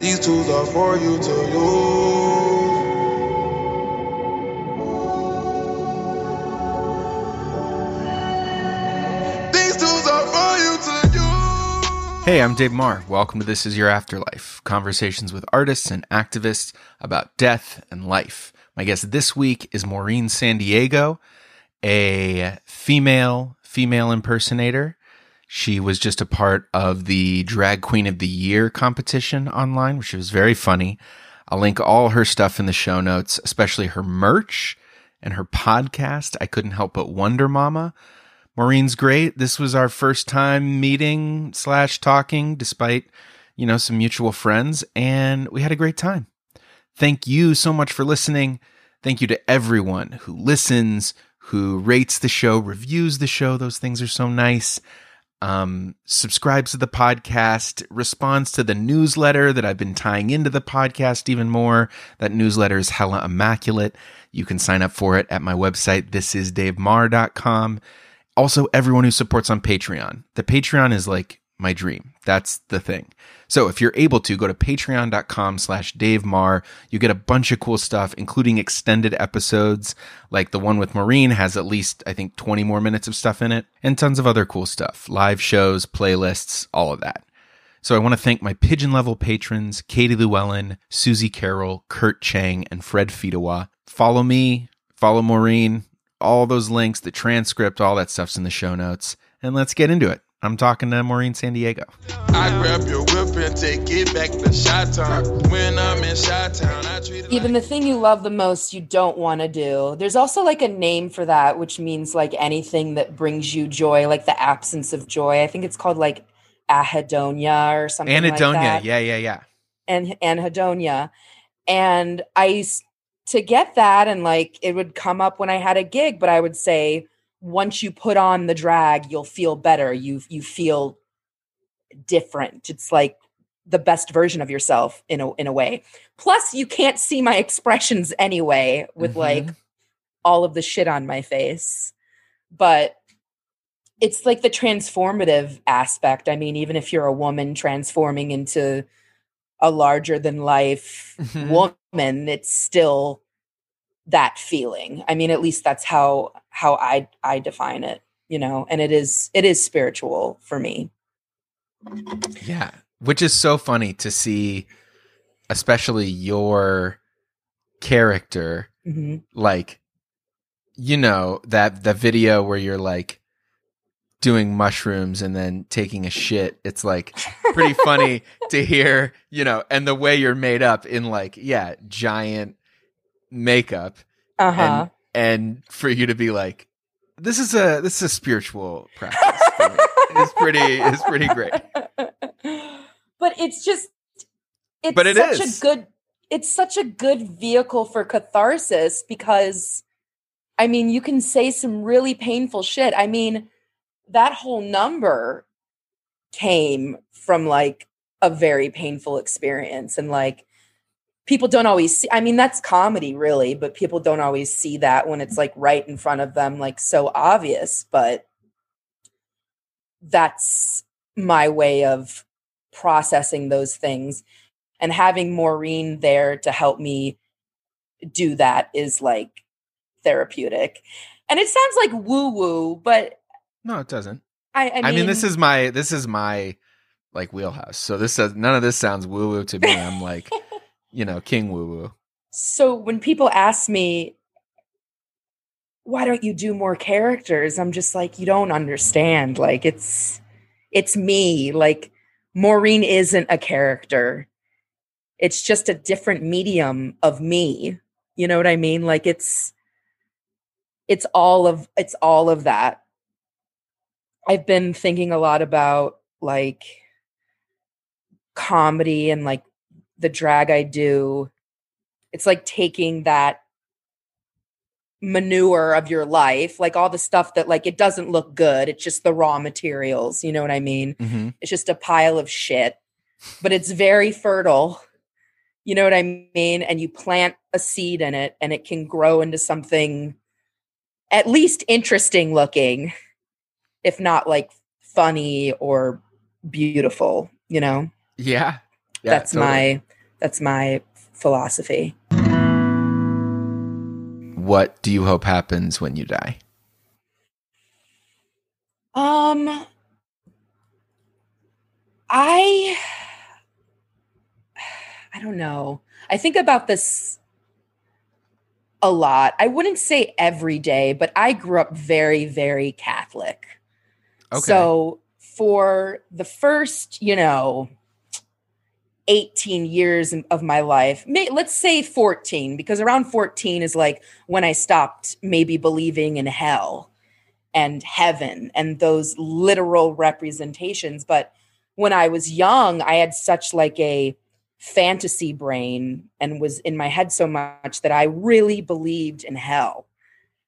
These tools are for you to use. These tools are for you to use. Hey, I'm Dave Marr. Welcome to This Is Your Afterlife conversations with artists and activists about death and life. My guest this week is Maureen San Diego, a female female impersonator. She was just a part of the Drag Queen of the Year competition online, which was very funny. I'll link all her stuff in the show notes, especially her merch and her podcast. I couldn't help but wonder, Mama. Maureen's great. This was our first time meeting slash talking, despite you know some mutual friends, and we had a great time. Thank you so much for listening. Thank you to everyone who listens, who rates the show, reviews the show. Those things are so nice. Um, subscribes to the podcast, responds to the newsletter that I've been tying into the podcast even more. That newsletter is hella immaculate. You can sign up for it at my website, thisisdavemar.com. Also, everyone who supports on Patreon. The Patreon is like my dream. That's the thing. So if you're able to, go to patreon.com slash Dave Marr. You get a bunch of cool stuff, including extended episodes, like the one with Maureen has at least, I think, 20 more minutes of stuff in it, and tons of other cool stuff. Live shows, playlists, all of that. So I want to thank my pigeon level patrons, Katie Llewellyn, Susie Carroll, Kurt Chang, and Fred Fidawa. Follow me, follow Maureen, all those links, the transcript, all that stuff's in the show notes. And let's get into it. I'm talking to Maureen San Diego. I grab your whip and take it back to Shot Town. When I'm in Shot Town, I treat it even the thing you love the most you don't want to do there's also like a name for that which means like anything that brings you joy like the absence of joy i think it's called like ahedonia or something like Anadonia. that yeah, yeah, yeah. and anhedonia and i used to get that and like it would come up when i had a gig but i would say once you put on the drag you'll feel better. You you feel different. It's like the best version of yourself in a in a way. Plus you can't see my expressions anyway with Mhm. like all of the shit on my face. But it's like the transformative aspect. I mean even if you're a woman transforming into a larger than life Mhm. woman it's still that feeling. I mean at least that's how how i i define it you know and it is it is spiritual for me Yeah. Which is so funny to see, especially your character, hmm like, you know, that the video where you're like doing mushrooms and then taking a shit. It's like pretty funny to hear, you know, and the way you're made up in like, yeah, giant makeup. uh-huh And and for you to be like, this is a this is a spiritual practice. It's pretty it's pretty great. but it's just it's But it such is. a good it's such a good vehicle for catharsis because i mean you can say some really painful shit i mean that whole number came from like a very painful experience and like people don't always see i mean that's comedy really but people don't always see that when it's like right in front of them like so obvious but that's my way of processing those things and having maureen there to help me do that is like therapeutic and it sounds like woo woo but No, it doesn't. i i mean, I mean, this is my this is my like wheelhouse. So this does none of this sounds woo woo to me. I'm like, you know, king woo woo. so when people ask me why don't you do more characters? I'm just like you don't understand. Like it's it's me. Like maureen isn't a character. It's just a different medium of me. You know what i mean? Like it's it's all of it's all of that. I've been thinking a lot about like comedy and like the drag i do it's like taking that manure of your life like all the stuff that like it doesn't look good it's just the raw materials you know what i mean Mm-hmm. it's just a pile of shit but it's very fertile you know what i mean and you plant a seed in it and it can grow into something at least interesting looking if not like funny or beautiful you know Yeah. Yeah, that's totally. my that's my philosophy. What do you hope happens when you die? Um I I don't know. I think about this a lot. I wouldn't say every day, but I grew up very very Catholic. Okay. So for the first, you know, 18 years of my life, may, let's say 14, because around 14 is like when I stopped maybe believing in hell and heaven and those literal representations. But when I was young, I had such like a fantasy brain and was in my head so much that I really believed in hell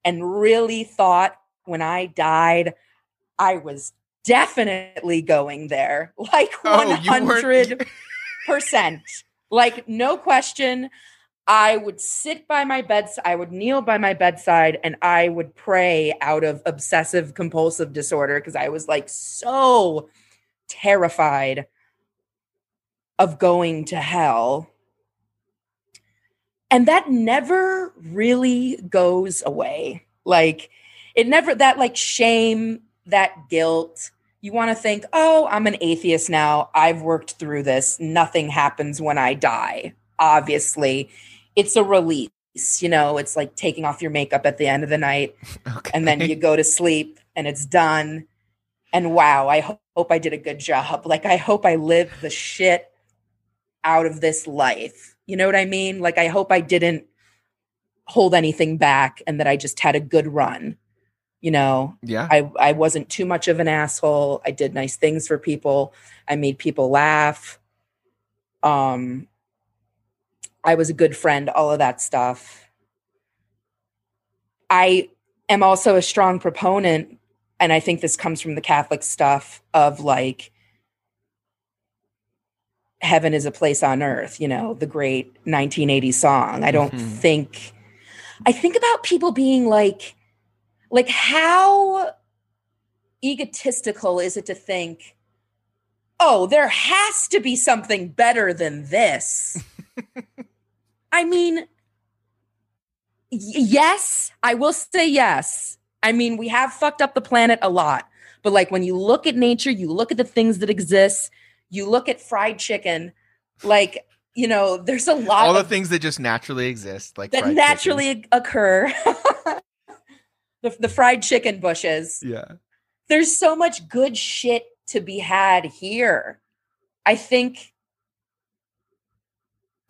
and really thought when I died, I was definitely going there. Like Oh, 100%. Like, no question. I would sit by my bedside, I would kneel by my bedside, and I would pray out of obsessive compulsive disorder because I was like so terrified of going to hell. And that never really goes away. Like, it never, that like shame, that guilt. You want to think, oh, I'm an atheist now. I've worked through this. Nothing happens when I die. Obviously, it's a release. You know, it's like taking off your makeup at the end of the night okay. and then you go to sleep and it's done. And wow, I ho- hope I did a good job. Like, I hope I lived the shit out of this life. You know what I mean? Like, I hope I didn't hold anything back and that I just had a good run. You know, yeah. I, I wasn't too much of an asshole. I did nice things for people. I made people laugh. Um, I was a good friend, all of that stuff. I am also a strong proponent, and I think this comes from the Catholic stuff of like heaven is a place on earth, you know, the great 1980 song. I don't Mhm. think I think about people being like like how egotistical is it to think oh, there has to be something better than this. I mean, y- yes, I will say yes. I mean, we have fucked up the planet a lot, but like when you look at nature, you look at the things that exist, you look at fried chicken, like, you know, there's a lot All the things that just naturally exist, like that naturally occur. the, the fried chicken bushes. Yeah. there's so much good shit to be had here. I think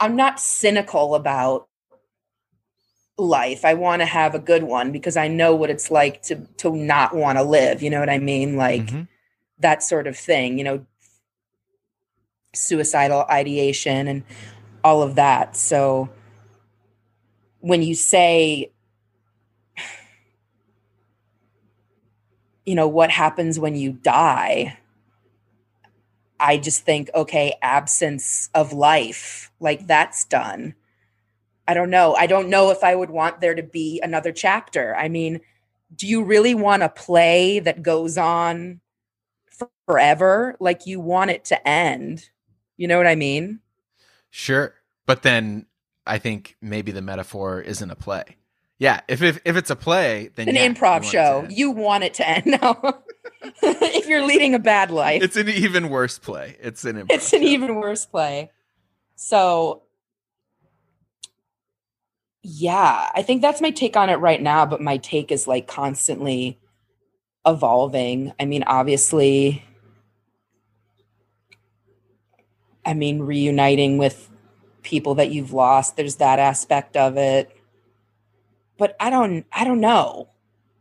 I'm not cynical about life. I want to have a good one because I know what it's like to to not want to live, you know what I mean? Like Mhm. that sort of thing, you know, suicidal ideation and all of that. So when you say you know what happens when you die i just think okay absence of life like that's done. I don't know. I don't know if i would want there to be another chapter. I mean do you really want a play that goes on forever? Like you want it to end. You know what i mean? Sure. But then I think maybe the metaphor isn't a play. Yeah. If if, if it's a play, then an yeah, improv to show you want it to end now if you're leading a bad life It's an even worse play. It's an improv it's an show. even worse play. So, yeah, I think that's my take on it right now. But my take is like constantly evolving. I mean, obviously, I mean, reuniting with people that you've lost, there's that aspect of it. But I don't, I don't know.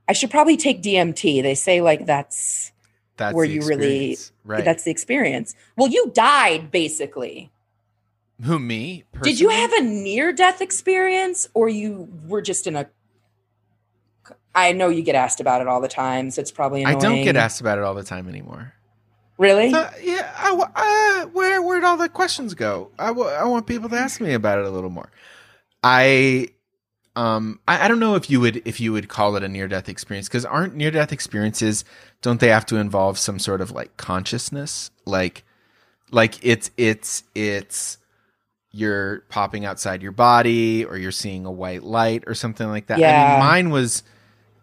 I should probably take DMT. They say like that's That's where you really right. that's the experience. Well, you died basically. Who me? Did you have a near death experience or you were just in a I know you get asked about it all the time, so it's probably I don't get asked about it all the time anymore. Really? Uh, yeah, I, uh, where where'd all the questions go? I, I want people to ask me about it a little more. I um I, I don't know if you would if you would call it a near death experience because aren't near death experiences don't they have to involve some sort of like consciousness like Like it's it's it's you're popping outside your body or you're seeing a white light or something like that. I Yeah. mean, mine was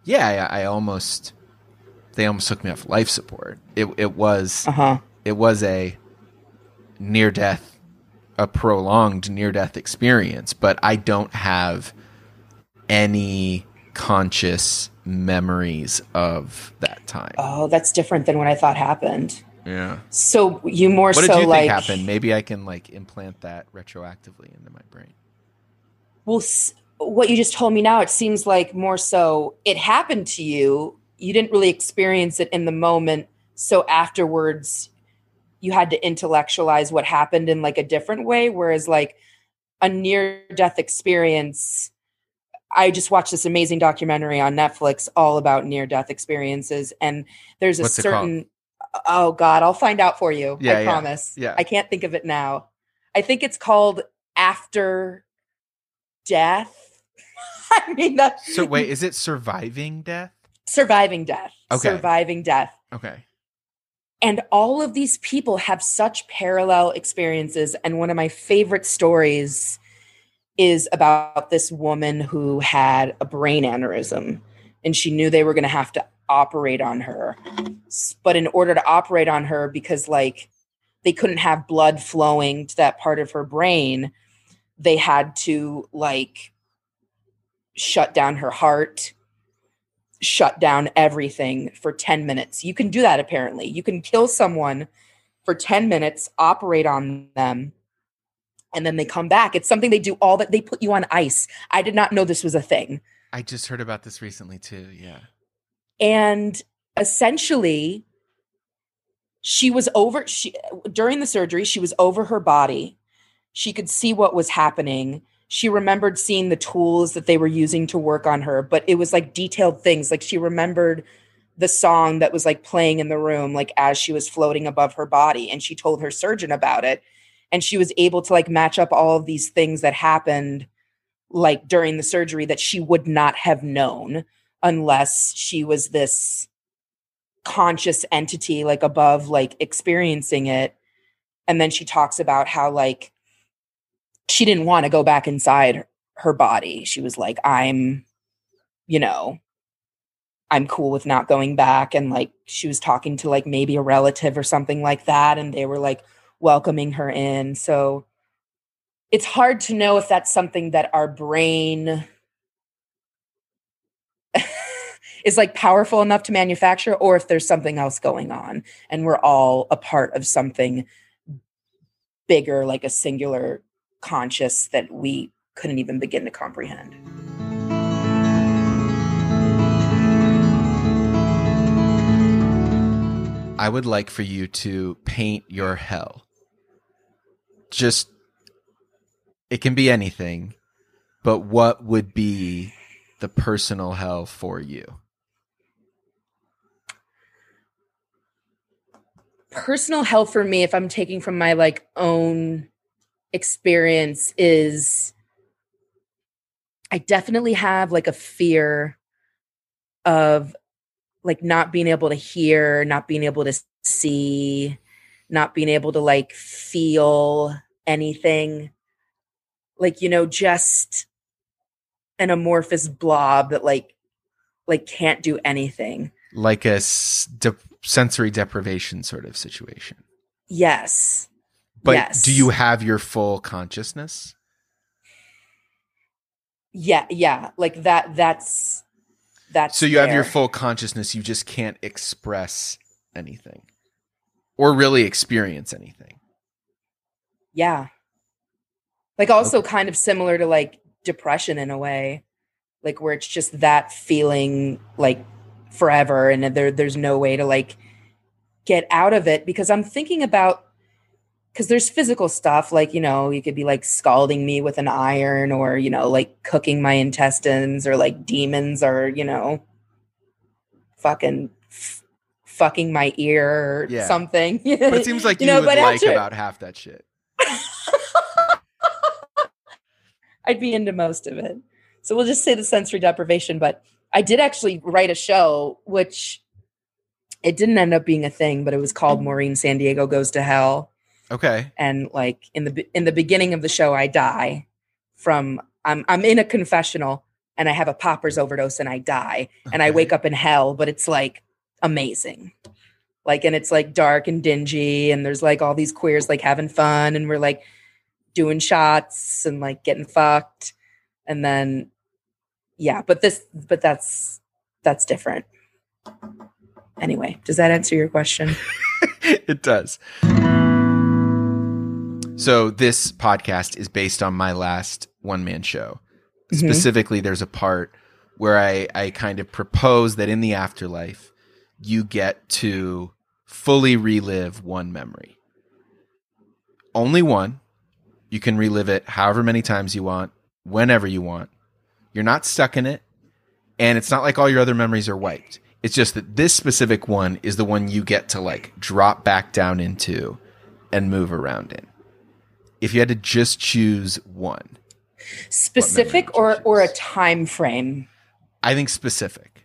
yeah, I, I almost they almost took me off life support. It it was Uh huh. it was a near death a prolonged near death experience, but I don't have any conscious memories of that time. Oh, that's different than what I thought happened. Yeah. So you more What so did you like think happened? Maybe I can like implant that retroactively into my brain. well, what you just told me now, it seems like more so it happened to you. You didn't really experience it in the moment. So afterwards, you had to intellectualize what happened in like a different way. Whereas, like a near death experience, I just watched this amazing documentary on Netflix all about near death experiences. And there's a What's certain, oh God, I'll find out for you. Yeah, I yeah, promise. yeah. I can't think of it now. I think it's called After Death. I mean, that So wait, is it surviving death? surviving death. Okay. Surviving death. Okay. And all of these people have such parallel experiences. And one of my favorite stories is about this woman who had a brain aneurysm and she knew they were going to have to operate on her. But in order to operate on her, because like they couldn't have blood flowing to that part of her brain, they had to like shut down her heart, shut down everything for 10 minutes. You can do that apparently. You can kill someone for 10 minutes, operate on them, and then they come back. It's something they do all that they put you on ice. I did not know this was a thing. I just heard about this recently too. Yeah. And essentially she was over she during the surgery she was over her body. She could see what was happening. She remembered seeing the tools that they were using to work on her, but it was like detailed things. Like she remembered the song that was like playing in the room like as she was floating above her body and she told her surgeon about it and she was able to like match up all of these things that happened like during the surgery that she would not have known unless she was this conscious entity like above like experiencing it. And then she talks about how like she didn't want to go back inside her body. She was like i'm you know i'm cool with not going back. And like she was talking to like maybe a relative or something like that. And they were like welcoming her in so it's hard to know if that's something that our brain is like powerful enough to manufacture or if there's something else going on and we're all a part of something bigger like a singular conscious that we couldn't even begin to comprehend I would like for you to paint your hell. Just, it can be anything, but what would be the personal hell for you? personal hell for me if i'm taking from my like own experience is i definitely have like a fear of like not being able to hear not being able to see not being able to like feel anything like you know just an amorphous blob that like like can't do anything Like a de- sensory deprivation sort of situation. yes But Yes. do you have your full consciousness? Yeah, yeah, like that. That's that's. So you have your full consciousness, you just can't express anything or really experience anything. Yeah. Like also kind of similar to like depression in a way, like where it's just that feeling like forever, and there there's no way to like get out of it because I'm thinking about because there's physical stuff like you know you could be like scalding me with an iron or you know like cooking my intestines or like demons or you know fucking f- fucking my ear or Yeah. something But it seems like you, You know, would but like after- about half that shit. I'd be into most of it. So we'll just say the sensory deprivation. But I did actually write a show, which it didn't end up being a thing, but it was called Maureen San Diego Goes to Hell. Okay. and like in the in the beginning of the show I die from I'm I'm in a confessional and I have a poppers overdose and I die and I wake up in hell but it's like amazing like and it's like dark and dingy and there's like all these queers like having fun and we're like doing shots and like getting fucked and then yeah but this but that's that's different anyway does that answer your question it does. So this podcast is based on my last one man show. Mhm. Specifically, there's a part where I, I kind of propose that in the afterlife, you get to fully relive one memory. Only one. You can relive it however many times you want, whenever you want. You're not stuck in it. And it's not like all your other memories are wiped. It's just that this specific one is the one you get to like drop back down into and move around in. If you had to just choose one, specific or or a time frame I think specific.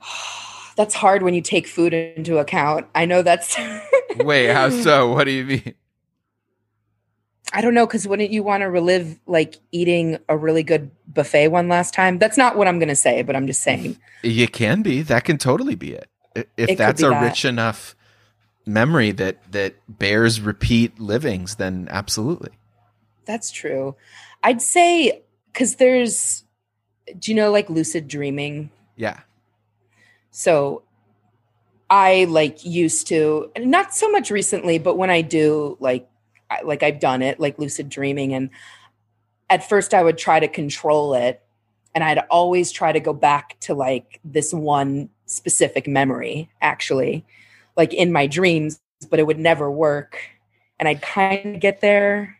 that's hard when you take food into account i know that's Wait, how so? What do you mean? i don't know because wouldn't you want to relive like eating a really good buffet one last time that's not what i'm gonna say but i'm just saying You can be. That can totally be it. If It that's a that. rich enough memory that that bears repeat livings, then absolutely. that's true i'd say because there's do you know like lucid dreaming Yeah. So I like used to not so much recently, but when I do like like I've done it like lucid dreaming and at first I would try to control it and I'd always try to go back to like this one specific memory actually like in my dreams but it would never work and I'd kind of get there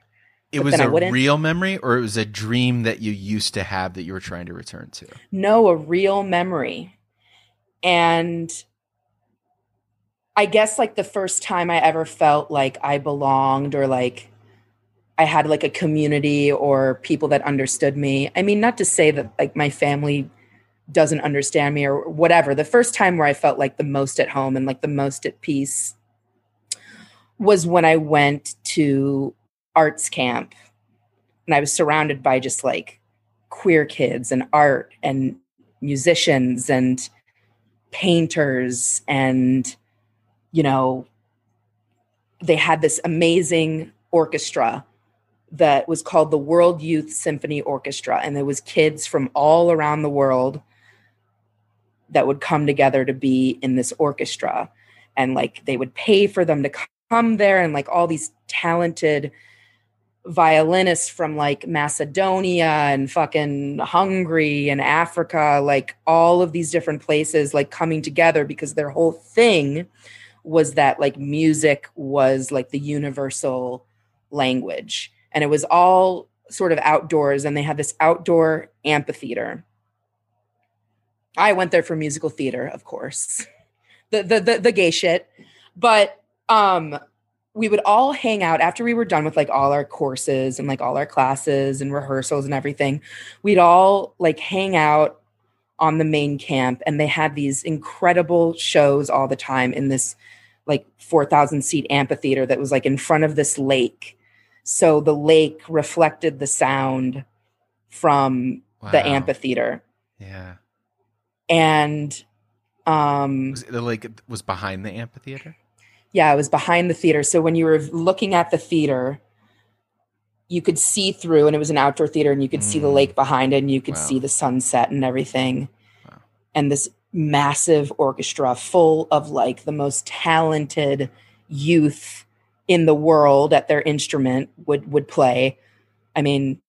It was a real memory or it was a dream that you used to have that you were trying to return to. no a real memory and i guess like the first time i ever felt like i belonged or like i had like a community or people that understood me i mean not to say that like my family doesn't understand me or whatever the first time where i felt like the most at home and like the most at peace was when i went to arts camp. And i was surrounded by just like queer kids and art and musicians and painters and you know they had this amazing orchestra that was called the World Youth Symphony Orchestra and there was kids from all around the world that would come together to be in this orchestra. And like they would pay for them to come there and like all these talented violinists from like Macedonia and fucking Hungary and Africa, like all of these different places, like coming together because their whole thing was that like music was like the universal language. And it was all sort of outdoors, and they had this outdoor amphitheater. I went there for musical theater, of course. The the the, the gay shit. But um we would all hang out after we were done with like all our courses and like all our classes and rehearsals and everything. We'd all like hang out on the main camp and they had these incredible shows all the time in this like 4,000 seat amphitheater that was like in front of this lake. So the lake reflected the sound from the amphitheater. Yeah. And um Was it the lake was behind the amphitheater? Yeah, it was behind the theater. So when you were looking at the theater, you could see through, and it was an outdoor theater, and you could see the Mm. lake behind it, and you could Wow. see the sunset and everything. Wow. And this massive orchestra full of like the most talented youth in the world at their instrument would would play. I mean,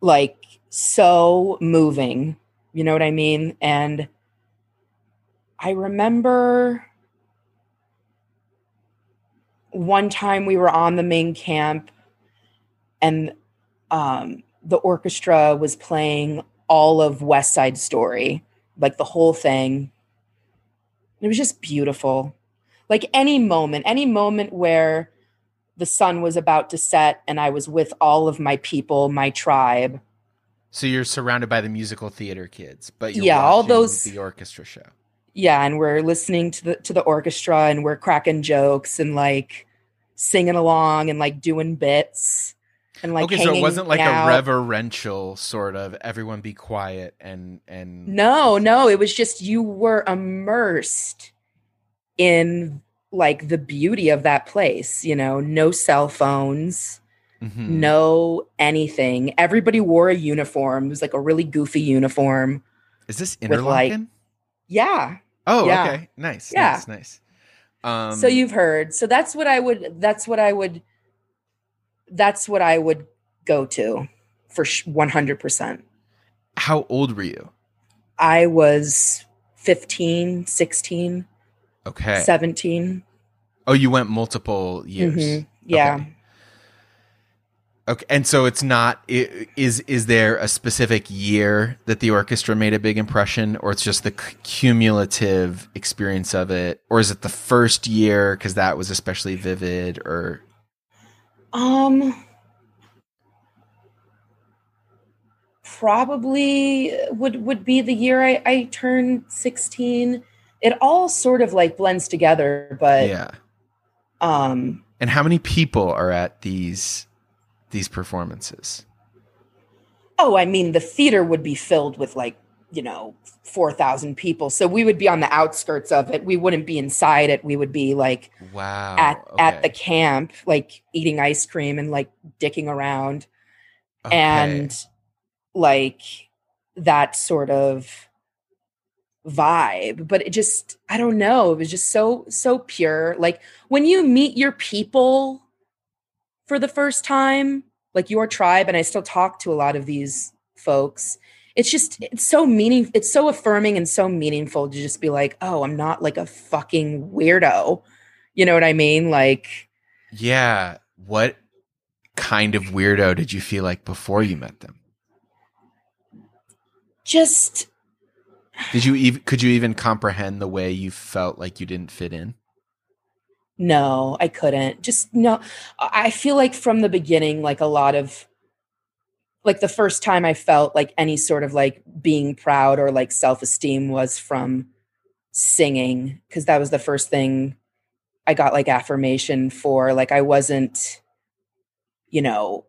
like so moving, you know what I mean? And I remember one time we were on the main camp and um, the orchestra was playing all of West Side Story, like the whole thing. It was just beautiful. Like any moment, any moment where the sun was about to set and I was with all of my people, my tribe. So you're surrounded by the musical theater kids, but you're Yeah, all those- the orchestra show. Yeah, and we're listening to the to the orchestra and we're cracking jokes and like singing along and like doing bits and like okay, so it wasn't like out. a reverential sort of everyone be quiet and and No, no, it was just you were immersed in like the beauty of that place, you know, no cell phones, Mhm. no anything. Everybody wore a uniform. It was like a really goofy uniform. Is this with, like? Yeah. Oh, yeah. okay. Nice. Yeah. Nice, nice. Um so you've heard. So that's what I would that's what I would that's what I would go to for 100%. how old were you? I was 15, 16, Okay. 17. Oh, you went multiple years. Mhm. Yeah. Okay. Okay, and so it's not is is there a specific year that the orchestra made a big impression or it's just the cumulative experience of it or is it the first year cuz that was especially vivid or Um probably would would be the year I, I turned 16. It all sort of like blends together, but yeah. um And how many people are at these these performances? oh, I mean the theater would be filled with like, you know, 4,000 people. So we would be on the outskirts of it. We wouldn't be inside it. We would be like Wow. at at the camp like eating ice cream and like dicking around. okay. and like that sort of vibe but it just i don't know it was just so so pure like when you meet your people for the first time like your tribe and i still talk to a lot of these folks it's just it's so meaning it's so affirming and so meaningful to just be like oh i'm not like a fucking weirdo you know what i mean like yeah, what kind of weirdo did you feel like before you met them? just Did you even could you even comprehend the way you felt like you didn't fit in? No, I couldn't. Just no. I feel like from the beginning, like a lot of, like the first time I felt like any sort of like being proud or like self esteem was from singing, because that was the first thing I got like affirmation for. Like I wasn't, you know,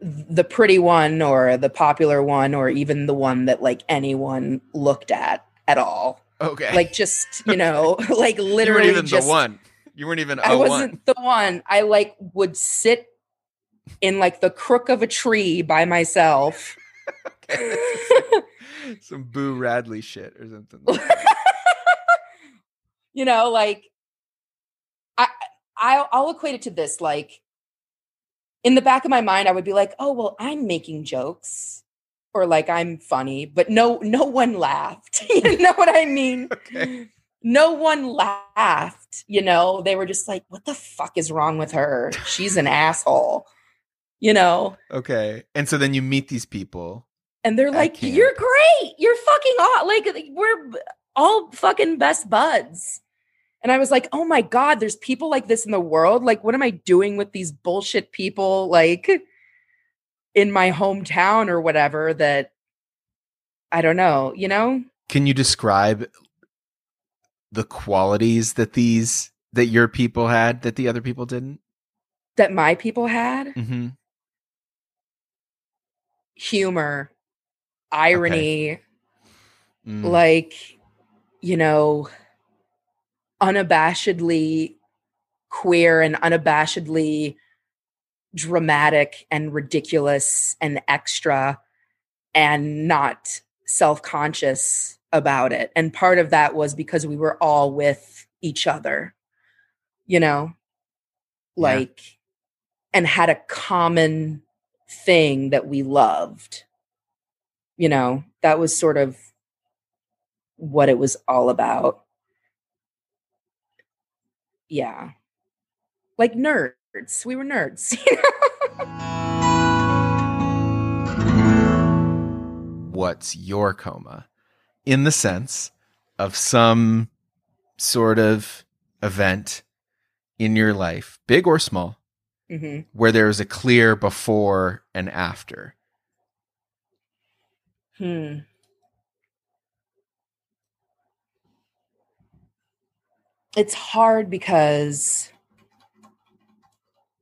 the pretty one or the popular one or even the one that like anyone looked at at all Okay. like just you know like literally. you weren't even just the one. You weren't even I wasn't the one i like would sit in like the crook of a tree by myself Some Boo Radley shit or something. Like you know like i I'll, I'll equate it to this like in the back of my mind i would be like oh well i'm making jokes or like i'm funny but no no one laughed. You know what i mean? Okay. no one laughed you know? They were just like what the fuck is wrong with her? She's an asshole you know? Okay. And so then you meet these people. and they're like you're great! You're fucking aw like we're all fucking best buds. And i was like oh my god there's people like this in the world? Like what am i doing with these bullshit people? Like in my hometown or whatever that i don't know you know Can you describe the qualities that these that your people had that the other people didn't? that my people had Mm-hmm. humor irony Mm. like you know unabashedly queer and unabashedly dramatic and ridiculous and extra and not self-conscious about it. And part of that was because we were all with each other you know? Yeah. like and had a common thing that we loved you know? That was sort of what it was all about. Yeah. Like nerds nerds. We were nerds. What's your coma? In the sense of some sort of event in your life, big or small, mm-hmm. where there is a clear before and after. Hmm. It's hard because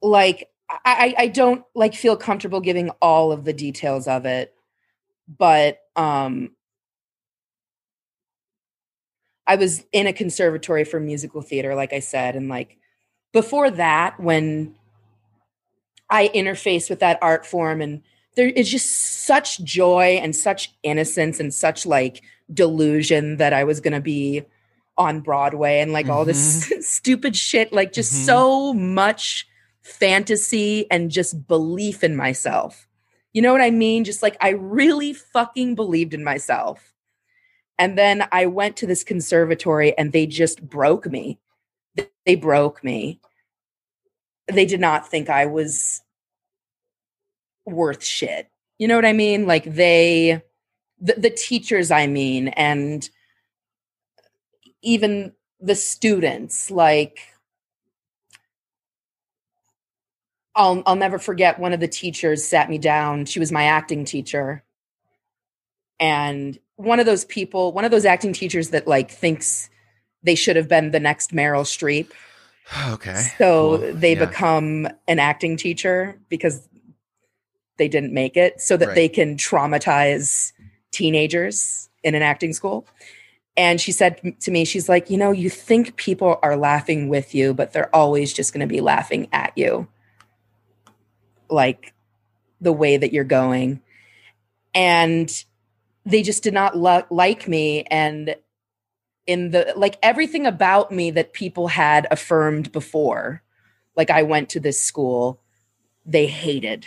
like I, I don't like feel comfortable giving all of the details of it, but um I was in a conservatory for musical theater, like I said, and like before that, when I interface with that art form and there is just such joy and such innocence and such like delusion that I was gonna be on Broadway and like mm-hmm. all this mm-hmm. stupid shit, like just mm-hmm. so much fantasy and just belief in myself. You know what I mean? Just like I really fucking believed in myself. And then I went to this conservatory and they just broke me. They broke me. They did not think I was worth shit. You know what I mean? Like they, the, the teachers, I mean, and even the students, like, I'll I'll never forget one of the teachers sat me down. She was my acting teacher. And one of those people, one of those acting teachers that like thinks they should have been the next Meryl Streep. Okay. So cool. they yeah. become an acting teacher because they didn't make it so that right. they can traumatize teenagers in an acting school. And she said to me, she's like, you know, you think people are laughing with you, but they're always just going to be laughing at you like the way that you're going. And they just did not lo- like me. And in the like everything about me that people had affirmed before, like I went to this school, they hated.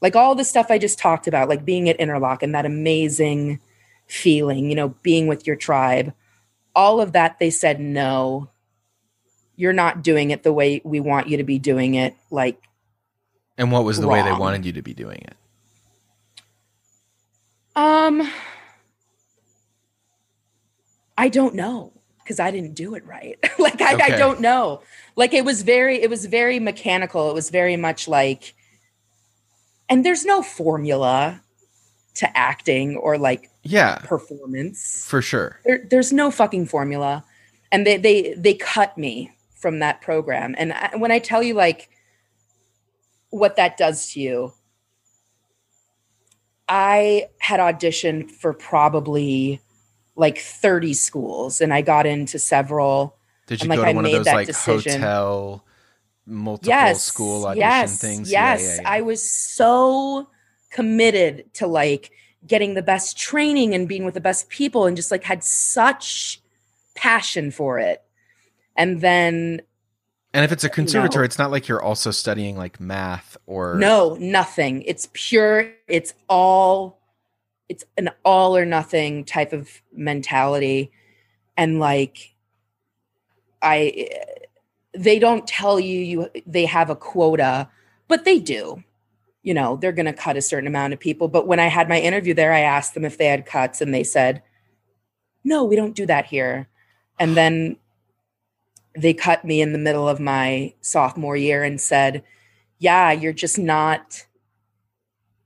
Like all the stuff I just talked about, like being at Interlochen and that amazing feeling, you know, being with your tribe, all of that, they said, no, you're not doing it the way we want you to be doing it. Like, and what was the wrong. way they wanted you to be doing it? Um, I don't know because I didn't do it right. like I, okay. I don't know. Like it was very, it was very mechanical. It was very much like, and there's no formula to acting or like yeah performance for sure. There, there's no fucking formula, and they they they cut me from that program. And I, when I tell you like what that does to you. I had auditioned for probably like 30 schools and I got into several. Did you go to I one of those like decision. hotel multiple yes, school audition yes, things? Yes. Yeah, yeah, yeah. I was so committed to like getting the best training and being with the best people and just like had such passion for it. And then and if it's a conservatory, it's not like you're also studying like math or No, nothing. It's pure, it's all it's an all or nothing type of mentality. And like I they don't tell you you they have a quota, but they do. You know, they're going to cut a certain amount of people, but when I had my interview there, I asked them if they had cuts and they said, "No, we don't do that here." And then they cut me in the middle of my sophomore year and said, Yeah, you're just not,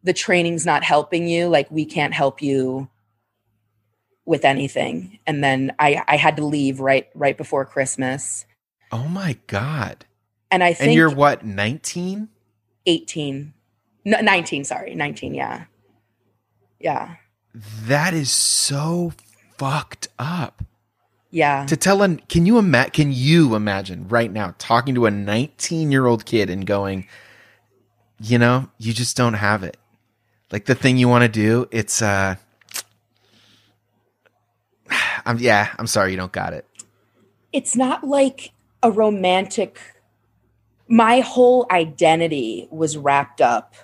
the training's not helping you. Like, we can't help you with anything. And then I, I had to leave right, right before Christmas. Oh my God. And I think. And you're what, 19? 18. No, 19, sorry. 19, yeah. Yeah. That is so fucked up. Yeah. To tell an can you imagine can you imagine right now talking to a 19-year-old kid and going, you know, you just don't have it. Like the thing you want to do, it's uh I'm yeah, I'm sorry you don't got it. It's not like a romantic my whole identity was wrapped up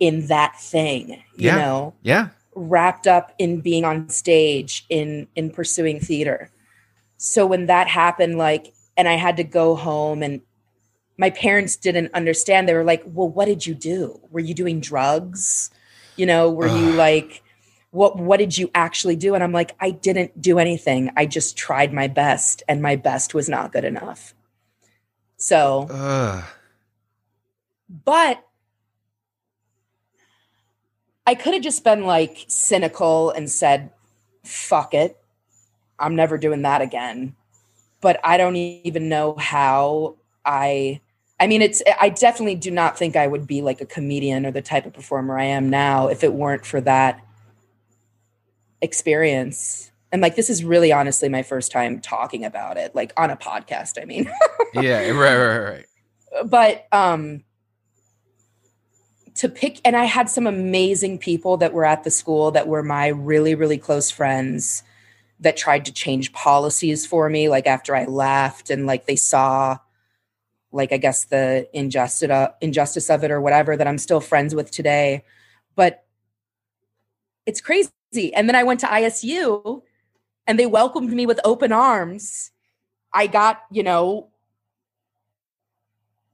in that thing, you yeah. know? Yeah. Wrapped up in being on stage, in in pursuing theater so when that happened like and i had to go home and my parents didn't understand. They were like well what did you do? Were you doing drugs? You know were you like what what did you actually do? And i'm like i didn't do anything. I just tried my best and my best was not good enough. So Ugh. but i could have just been like cynical and said fuck it I'm never doing that again. but I don't even know how I I mean it's I definitely do not think I would be like a comedian or the type of performer I am now if it weren't for that experience. And like this is really honestly my first time talking about it like on a podcast, I mean. yeah, right right right. But um to pick and I had some amazing people that were at the school that were my really really close friends that tried to change policies for me like after I left and like they saw like I guess the injustice uh, injustice of it or whatever that I'm still friends with today. But it's crazy. And then I went to ISU and they welcomed me with open arms. I got you know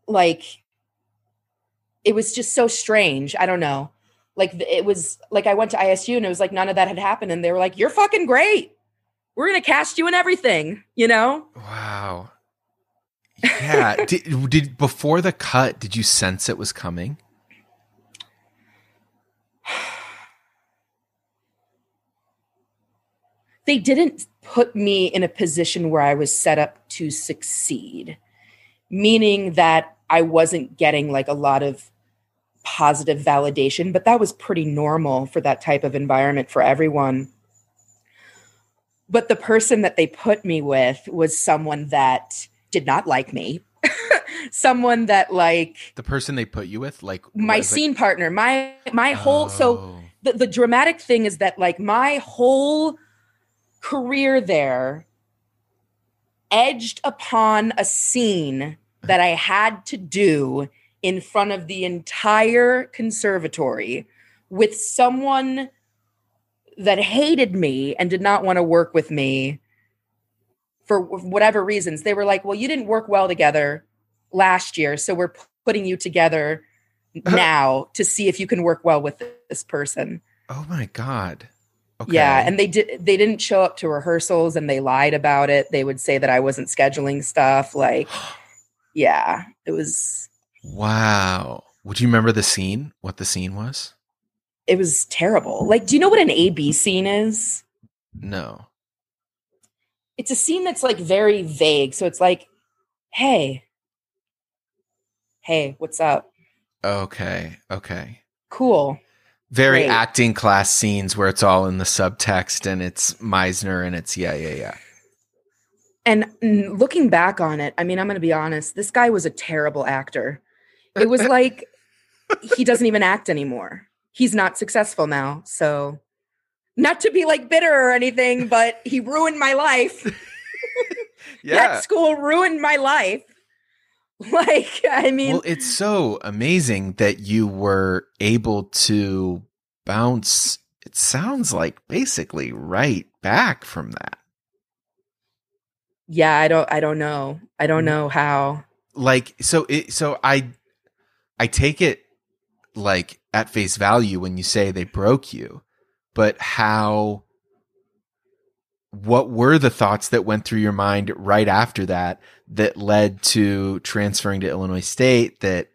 like it was just so strange. I don't know. Like it was like I went to ISU and it was like none of that had happened and they were like you're fucking great we're gonna cast you in everything you know? Wow. Yeah. Did, did before the cut did you sense it was coming? They didn't put me in a position where i was set up to succeed meaning that i wasn't getting like a lot of positive validation but that was pretty normal for that type of environment for everyone but the person that they put me with was someone that did not like me someone that like the person they put you with like my scene like- partner my my whole Oh. so the, the dramatic thing is that like my whole career there edged upon a scene that i had to do in front of the entire conservatory with someone that hated me and did not want to work with me for whatever reasons. They were like, "Well, you didn't work well together last year, so we're putting you together now to see if you can work well with this person." oh my god okay Yeah, and they did they didn't show up to rehearsals and they lied about it. They would say that I wasn't scheduling stuff like yeah, it was wow would you remember the scene what the scene was it was terrible. Like do you know what an AB scene is? no it's a scene that's like very vague. So it's like, hey, hey, what's up? okay okay Cool. very Great. acting class scenes where it's all in the subtext and it's Meisner and it's yeah yeah yeah And mm, looking back on it, I mean, I'm going to be honest, this guy was a terrible actor. It was like he doesn't even act anymore. He's not successful now. So, not to be like bitter or anything, but he ruined my life. yeah. That school ruined my life. Like, I mean, well, it's so amazing that you were able to bounce. It sounds like basically right back from that. yeah, I don't, I don't know. I don't mm. know how. Like so, it so I, I take it like at face value when you say they broke you, but how? What were the thoughts that went through your mind right after that that led to transferring to Illinois State that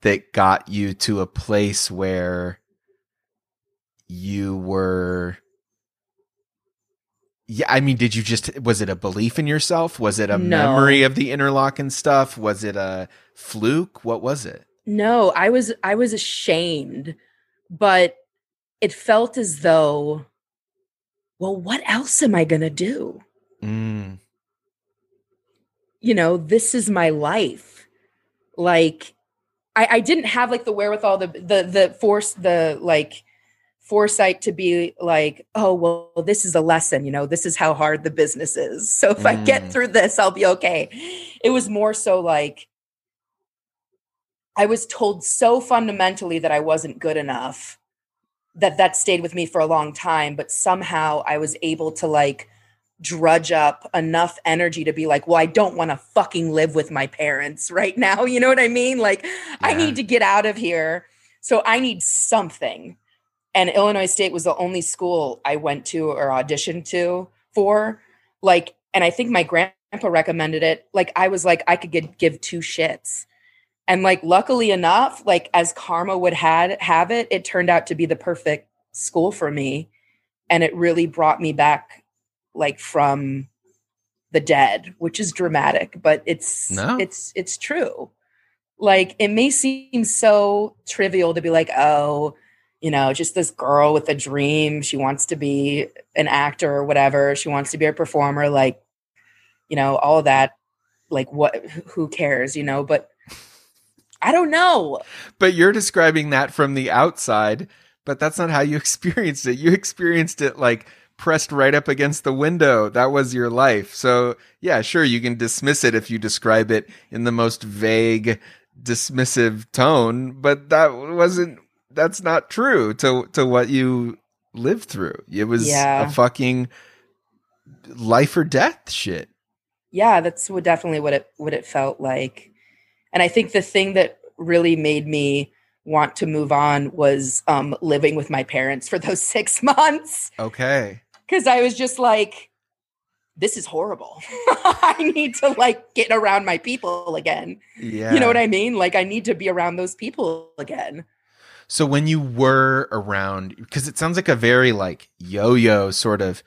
that got you to a place where you were yeah i mean did you just was it a belief in yourself was it a No. memory of the Interlochen stuff was it a fluke what was it No, I was I was ashamed, but it felt as though, well, what else am I gonna do? mm, You know, this is my life. Like, I, I didn't have like the wherewithal, the the the force, the like foresight to be like, oh well, this is a lesson. You know, this is how hard the business is. So if I get Mm. through this, I'll be okay. It was more so like I was told so fundamentally that I wasn't good enough that that stayed with me for a long time but somehow I was able to like drudge up enough energy to be like well I don't want to fucking live with my parents right now you know what I mean? Like I need to get out of here. So I need something. And Illinois State was the only school I went to or auditioned to for like and I think my grandpa recommended it. Like I was like I could get, give two shits and like luckily enough like as karma would had have it it turned out to be the perfect school for me and it really brought me back like from the dead, which is dramatic, but it's No. it's it's true. Like it may seem so trivial to be like, oh, you know, just this girl with a dream. She wants to be an actor or whatever. She wants to be a performer. Like, you know, all of that. Like, what? Who cares? You know, but I don't know. But you're describing that from the outside, but that's not how you experienced it. You experienced it like pressed right up against the window. That was your life. So, yeah, sure, you can dismiss it if you describe it in the most vague, dismissive tone, but that wasn't that's not true to to what you lived through. It was Yeah. a fucking life or death shit. yeah that's what definitely what it what it felt like and i think the thing that really made me want to move on was um living with my parents for those six months. Okay. because i was just like this is horrible. I need to like get around my people again. Yeah. you know what i mean? Like i need to be around those people again. So when you were around, because it sounds like a very like yo-yo sort of,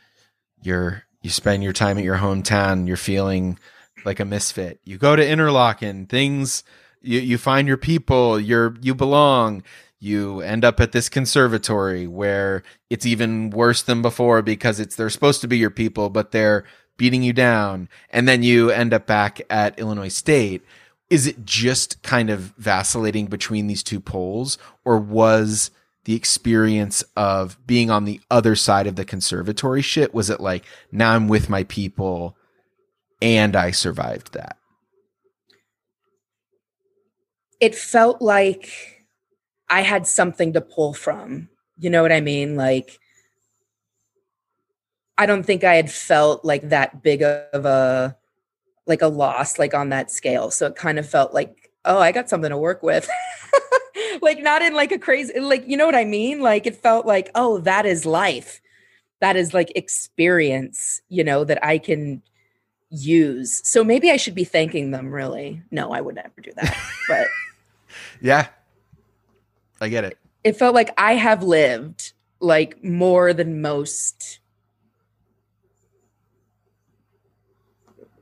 you're you spend your time at your hometown, you're feeling like a misfit. You go to Interlochen, things you you find your people, you're you belong. You end up at this conservatory where it's even worse than before because it's they're supposed to be your people, but they're beating you down. And then you end up back at Illinois State is it just kind of vacillating between these two poles or was the experience of being on the other side of the conservatory shit was it like now i'm with my people and i survived that it felt like I had something to pull from. You know what I mean? Like, I don't think I had felt like that big of a like a loss like on that scale. So it kind of felt like, oh, I got something to work with. like not in like a crazy like you know what I mean? Like it felt like, oh, that is life. That is like experience, you know, that I can use. So maybe I should be thanking them really. No, I would never do that. But yeah i get it it felt like I have lived like more than most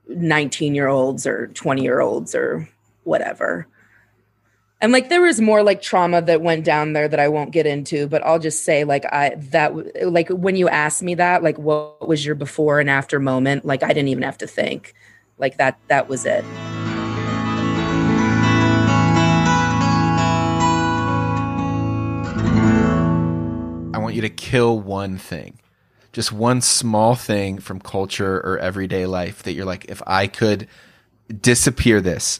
19 year olds or 20 year olds or whatever. And like there was more like trauma that went down there that I won't get into, but I'll just say like I that like when you asked me that like what was your before and after moment, like I didn't even have to think. Like that that was it. i want you to kill one thing just one small thing from culture or everyday life that you're like if i could disappear this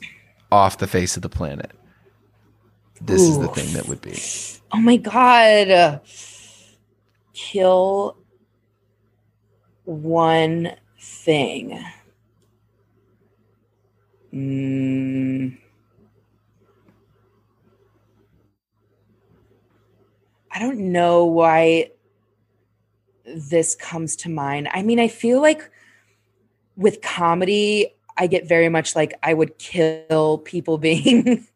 off the face of the planet this is the thing that would be Oh my god. Kill one thing. Mm. I don't know why this comes to mind. I mean, I feel like with comedy, I get very much like I would kill people being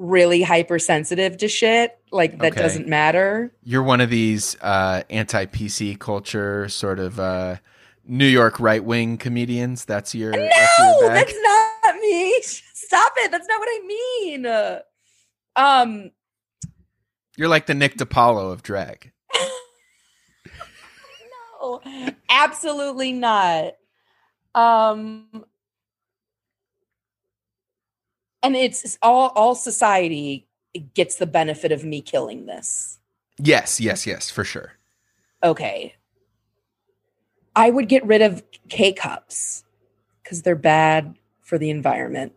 really hypersensitive to shit. Like that Okay. doesn't matter. you're one of these uh, anti PC culture sort of uh, New York right wing comedians. That's your that's No, your that's not me. Stop it. That's not what I mean. Um, You're like the Nick DiPaolo of drag. no, absolutely not. Um, and it's, all all society gets the benefit of me killing this. Yes, yes, yes, for sure. Okay. I would get rid of K cups because they're bad for the environment.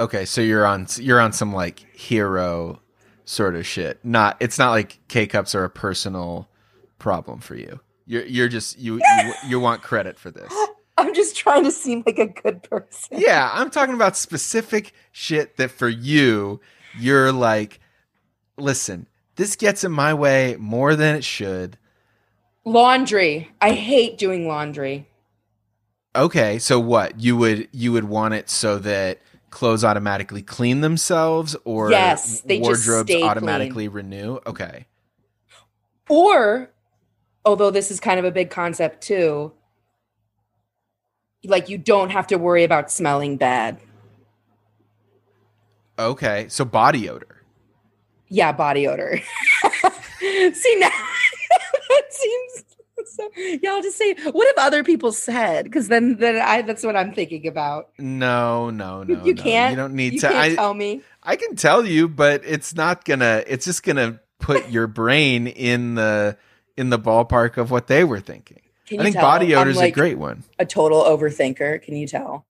Okay, so you're on you're on some like hero sort of shit. Not it's not like K cups are a personal problem for you. You're you're just you you, you want credit for this. I'm just trying to seem like a good person. Yeah, I'm talking about specific shit that for you, you're like, listen, this gets in my way more than it should. Laundry. I hate doing laundry. Okay, so what? You would you would want it so that clothes automatically clean themselves or Yes, they wardrobes stay clean. automatically renew? Okay. Or, although this is kind of a big concept too, like you don't have to worry about smelling bad. Okay, so body odor. Yeah, body odor. See now that seems so y'all just say what have other people said? Because then then I that's what I'm thinking about. No, no, no. you no. can't You don't need you to. I, tell me. I can tell you, but it's not gonna. It's just gonna put your brain in the in the ballpark of what they were thinking. Can I think tell? body odor is like a great one. a total overthinker. Can you tell?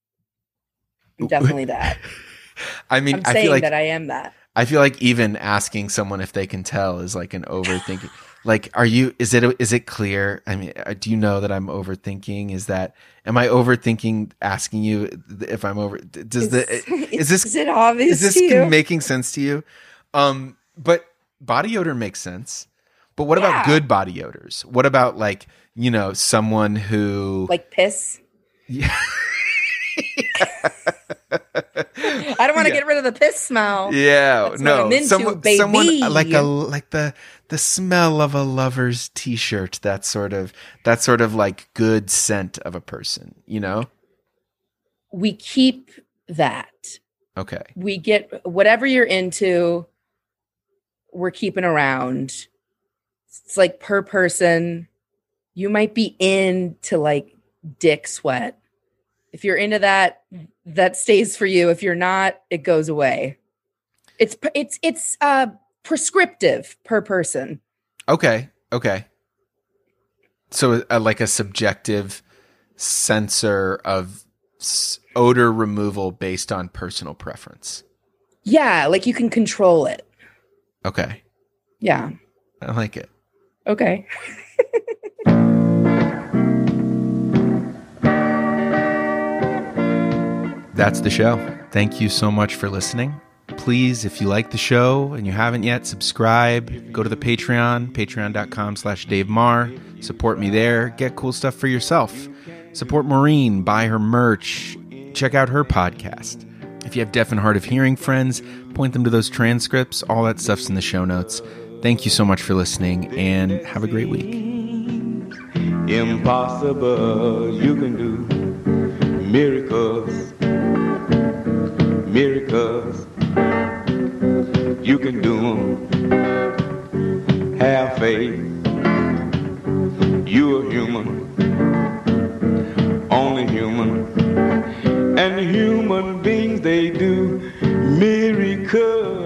I'm definitely that. I mean, I'm I saying feel like that I am that. I feel like even asking someone if they can tell is like an overthinking. like, are you? Is it? Is it clear? I mean, uh, do you know that I'm overthinking? Is that? Am I overthinking? Asking you if I'm over? Does the? Is this? Is it obvious Is this you? making sense to you? Um, but body odor makes sense. But what about good body odors? What about like you know someone who like piss? Yeah. I don't want to Yeah. get rid of the piss smell. Yeah, That's no, into, someone, someone like a like the the smell of a lover's t-shirt. That sort of that sort of like good scent of a person. You know? We keep that. Okay, We get whatever you're into, we're keeping around. It's like per person. You might be into like dick sweat. If you're into that, that stays for you. If you're not, it goes away. It's it's it's uh prescriptive per person. okay, okay. So, uh, like a subjective sensor of s- odor removal based on personal preference. Yeah, like you can control it. Okay, Yeah. I like it. Okay. That's the show. Thank you so much for listening. Please, if you like the show and you haven't yet, subscribe. Go to the Patreon, patreon.com slash Dave Marr. Support me there. Get cool stuff for yourself. Support Maureen. Buy her merch. Check out her podcast. If you have deaf and hard of hearing friends, point them to those transcripts. All that stuff's in the show notes. Thank you so much for listening and have a great week. Impossible, you can do miracles, miracles. You can do 'em. Have faith. You're human, only human, and human beings they do miracles.